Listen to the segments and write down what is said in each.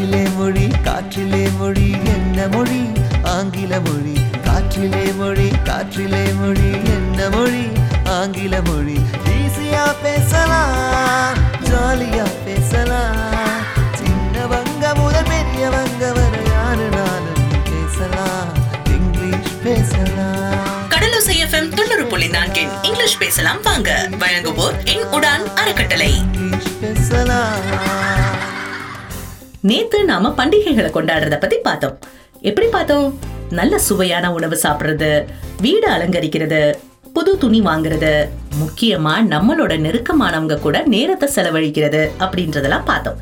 காற்றிலே மொழி காற்றிலே மொழி என்ன மொழி? ஆங்கில மொழி. காற்றிலே மொழி காற்றிலே மொழி என்ன மொழி? ஆங்கில மொழி. ஈஸியா பேசலாம் ஜாலியா பேசலாம். சின்னவங்க முதல் பெரியவங்க வரை யாரு நானும் பேசலாம் இங்கிலீஷ் பேசலாம். கடலோசை எஃப்எம் தொண்ணூறு புள்ளி நான்கின் இங்கிலீஷ் பேசலாம் வாங்க. வழங்குவோர் என் உடான் அறக்கட்டளை. இங்கிலீஷ் பேசலாம். நேத்து நாம பண்டிகைகளை கொண்டாடுறத பத்தி பார்த்தோம். எப்படி பார்த்தோம்? நல்ல சுவையான உணவு சாப்பிடுறது வீடு அலங்கரிக்கிறது புது துணி வாங்குறது முக்கியமா நம்மளோட நெருக்கமானவங்க கூட நேரத்தை செலவழிக்கிறது அப்படின்றதெல்லாம் பார்த்தோம்.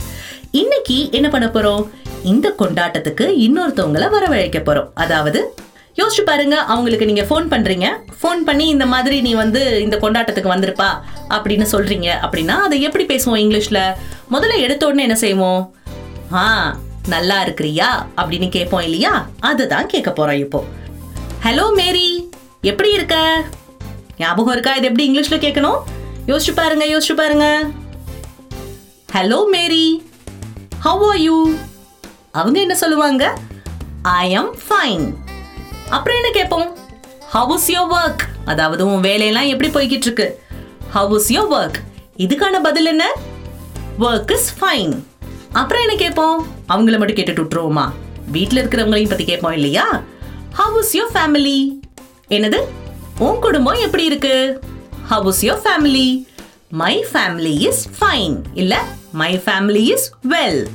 இன்னைக்கு என்ன பண்ண போறோம்? இந்த கொண்டாட்டத்துக்கு இன்னொருத்தவங்கள வரவழைக்க போறோம். அதாவது யோசிச்சு பாருங்க அவங்களுக்கு நீங்க ஃபோன் பண்றீங்க. ஃபோன் பண்ணி இந்த மாதிரி நீ வந்து இந்த கொண்டாட்டத்துக்கு வந்திருப்பா அப்படின்னு சொல்றீங்க அப்படின்னா அதை எப்படி பேசுவோம் இங்கிலீஷ்ல? முதல்ல எடுத்த உடனே என்ன செய்வோம்? ஆ நல்லா இருக்கிறியா? அப்படின்னு கேட்போம் இல்லையா? அதுதான் கேட்க போறோம் இப்போ. Hello Mary. எப்படி இருக்க? ஞாபகம் இருக்கா? இது எப்படி இங்கிலீஷ்ல கேட்கணும் யோசிச்சு பாருங்க யோசிச்சு பாருங்க. Hello Mary. How are you அவங்க என்ன சொல்லுவாங்க? ஐ எம் ஃபைன் அப்புறம் என்ன கேட்போம் ஹவ் இஸ் யோர் ஒர்க் அதாவது உன் வேலையெல்லாம் எப்படி போய்கிட்டு இருக்கு? ஹவ் இஸ் யோர் ஒர்க் இதுக்கான பதில் என்ன? ஒர்க் இஸ் ஃபைன் அப்புறம் என்ன கேட்போம்? அவங்கள மட்டும் கேட்டுட்டு விட்டுருவோமா? வீட்டில் இருக்கிறவங்களையும் பற்றி கேட்போம் இல்லையா? ஹவ் இஸ் யோர் ஃபேமிலி என்னது? உன் குடும்பம் எப்படி இருக்கு? How is your family my family is fine இல்ல மை ஃபேமிலி இஸ் வெல்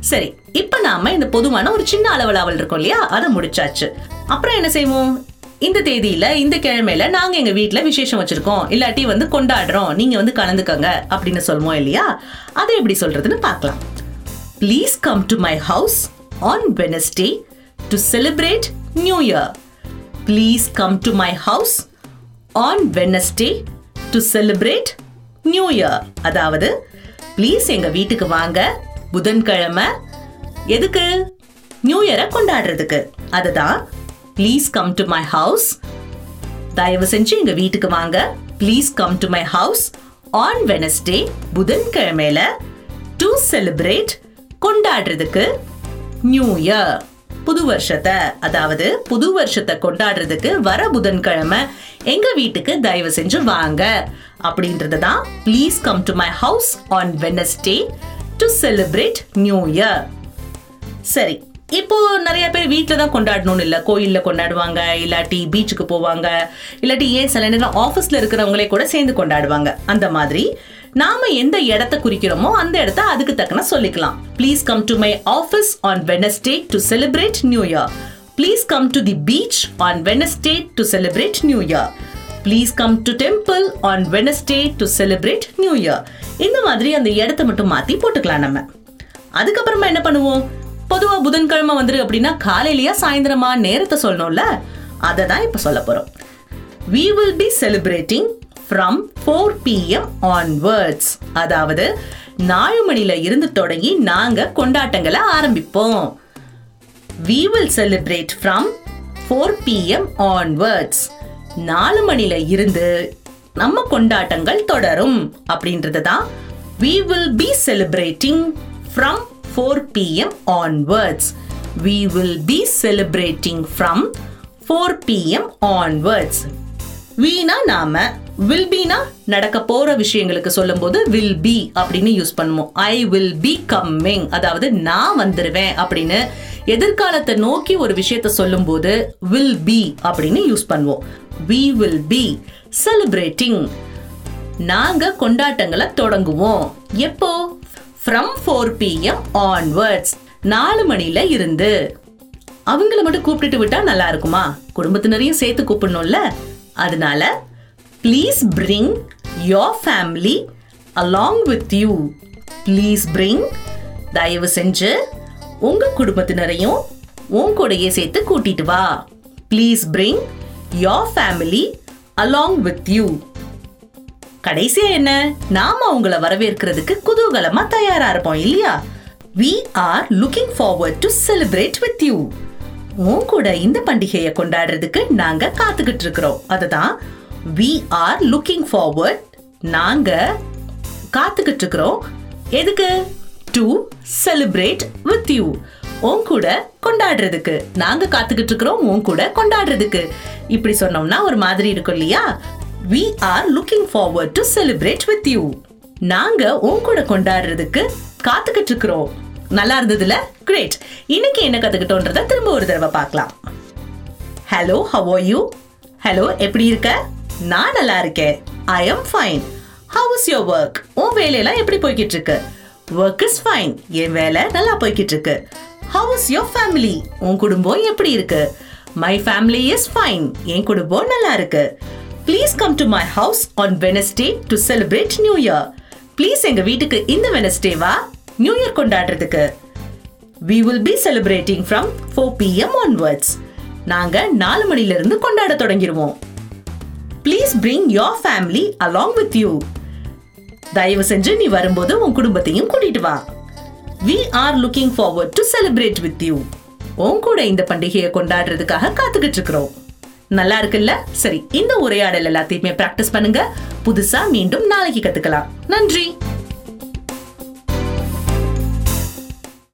சரி இப்போ நாம இந்த பொதுவான ஒரு சின்ன அளவில் அவள் இருக்கும் இல்லையா? அதை முடிச்சாச்சு. அப்புறம் என்ன செய்வோம்? இந்த தேதியில இந்த கிழமையில நாங்க எங்க வீட்டுல விசேஷம் வச்சிருக்கோம். இல்லாட்டி வந்து கொண்டாடுறோம். நீங்க வந்து கலந்துக்கங்க அப்படின்னு சொல்லுவோம் இல்லையா? அதை எப்படி சொல்றதுன்னு பார்க்கலாம். Please come to my house on Wednesday to celebrate new year please come to my house on Wednesday to celebrate new year அதாவது ப்ளீஸ் எங்க வீட்டுக்கு வாங்க. புதன்கிழமை. எதுக்கு? நியூ இயரை கொண்டாடுறதுக்கு. அதுதான் please come to my house தயவு செஞ்சு எங்க வீட்டுக்கு வாங்க. Please come to my house on Wednesday புதன்கிழமையில to celebrate கொண்டாடுறதுக்கு நியூ இயர் புது வருஷத்தை அதாவது புது வருஷத்தை கொண்டாடுறதுக்கு வர புதன்கிழமை எங்க வீட்டுக்கு தயவு செஞ்சு வாங்க. அப்படின்றது தான் please come to my house on Wednesday to celebrate new year சரி இப்போ நிறைய பேர் வீட்டில் தான் கொண்டாடணும்னு இல்லை. கோயிலில் கொண்டாடுவாங்க இல்லாட்டி பீச்சுக்கு போவாங்க இல்லாட்டி ஏன் சில நேரம் ஆஃபீஸில் இருக்கிறவங்களே கூட சேர்ந்து கொண்டாடுவாங்க. அந்த மாதிரி நாம எந்த இடத்த குறிக்கிறோமோ அந்த இடத்த அதுக்கு தக்கன சொல்லிக்கலாம். Please come to my office on Wednesday to celebrate new year please come to the beach on Wednesday to celebrate new year please come to temple on Wednesday to celebrate new year இந்த மாதிரி அந்த இடத்த மட்டும் மாத்தி போட்டுக்கலாம் நம்ம. அதுக்கப்புறமா என்ன பண்ணுவோம்? பொதுவா புதன்கிழமை வந்துரு அப்படின்னா காலையிலயா சாயந்தரமா நேரத்தை சொல்லணும்ல அதை தான் இப்போ சொல்ல போறோம். We will be celebrating from four PM onwards அதாவது நாலு மணில இருந்து தொடங்கி நாங்க கொண்டாட்டங்களை ஆரம்பிப்போம் we will celebrate from four PM onwards நாலு மணில இருந்து நம்ம கொண்டாட்டங்கள் தொடரும் அப்படின்றது தான் we will be celebrating from four PM onwards we will be celebrating from four PM onwards வீணா நாம வில் பீனா நடக்க போற விஷயங்களுக்கு சொல்லும்போது வில் பி அப்படின்னு யூஸ் பண்ணுவோம் ஐ வில் பி கம்மிங் அதாவது நான் வந்துருவேன் அப்படின்னு எதிர்காலத்தை நோக்கி ஒரு விஷயத்த சொல்லும் போது வில் பி அப்படின்னு யூஸ் பண்ணுவோம். வி வில் பி செலிப்ரேட்டிங் நாங்க கொண்டாட்டங்களை தொடங்குவோம். எப்போ? ஃப்ரம் ஃபோர் பிஎம் ஆன்வர்ட்ஸ் நாலு மணியில இருந்து. அவங்கள மட்டும் கூப்பிட்டுட்டு விட்டா நல்லா இருக்குமா? குடும்பத்தினரையும் சேர்த்து கூப்பிடணும்ல. அதனால please bring your family along with you please bring தயவு செஞ்சு உங்க குடும்பத்தினரையும் உன் கூடையே சேர்த்து கூட்டிட்டு வா. Please bring your family along with you கடைசியா என்ன? நாம உங்களை வரவேற்கிறதுக்கு குதூகலமா தயாரா இருப்போம் இல்லையா? We are looking forward to celebrate with you உன் கூட இந்த பண்டிகையை கொண்டாடுறதுக்கு நாங்க காத்துக்கிட்டு இருக்கிறோம். அதுதான் வி ஆர் லுக்கிங் ஃபார்வர்ட் நாங்க காத்துக்கிட்டு இருக்கிறோம் எதுக்கு? டு செலிப்ரேட் வித் யூ உன் கூட கொண்டாடுறதுக்கு. நாங்க காத்துக்கிட்டு இருக்கிறோம் உன் கூட கொண்டாடுறதுக்கு. இப்படி சொன்னோம்னா ஒரு மாதிரி இருக்கும் இல்லையா? We are looking forward to celebrate with you நாங்க உன் கூட கொண்டாடுறதுக்கு காத்துக்கிட்டு இருக்கிறோம் நல்லா இருந்ததுல? கிரேட் இன்னைக்கு என்ன கத்துக்கிட்டோன்றத திரும்ப ஒரு தடவை பார்க்கலாம். Hello how are you hello எப்படி இருக்க? நான் நல்லா இருக்கேன். I am fine how is your work உன் வேலையெல்லாம் எப்படி போய்கிட்டு இருக்கு ஒர்க் இஸ் ஃபைன் என் வேலை நல்லா போய்கிட்டு இருக்கு ஹவ் இஸ் யோர் ஃபேமிலி உன் குடும்பம் எப்படி இருக்கு? மை ஃபேமிலி இஸ் ஃபைன் என் குடும்பம் நல்லா இருக்கு. Please come to my house on Wednesday to celebrate new year please எங்க வீட்டுக்கு இந்த வெனஸ்டே வா. New year கொண்டாடுறதுக்கு. We will be celebrating from four PM onwards நாங்கள் நாலு மணிலிருந்து கொண்டாட தொடங்கிடுவோம். Please bring your family along with you தயவு செஞ்சு நீ வரும்போது உன் குடும்பத்தையும் கூட்டிட்டு வா. We are looking forward to celebrate with you உன் கூட இந்த பண்டிகையை கொண்டாடுறதுக்காக காத்துக்கிட்டு இருக்கிறோம். நல்லா இருக்குல்ல? சரி இந்த உரையாடல் எல்லாத்தையுமே பிராக்டிஸ் பண்ணுங்க. புதுசா மீண்டும் நாளைக்கு கத்துக்கலாம். நன்றி.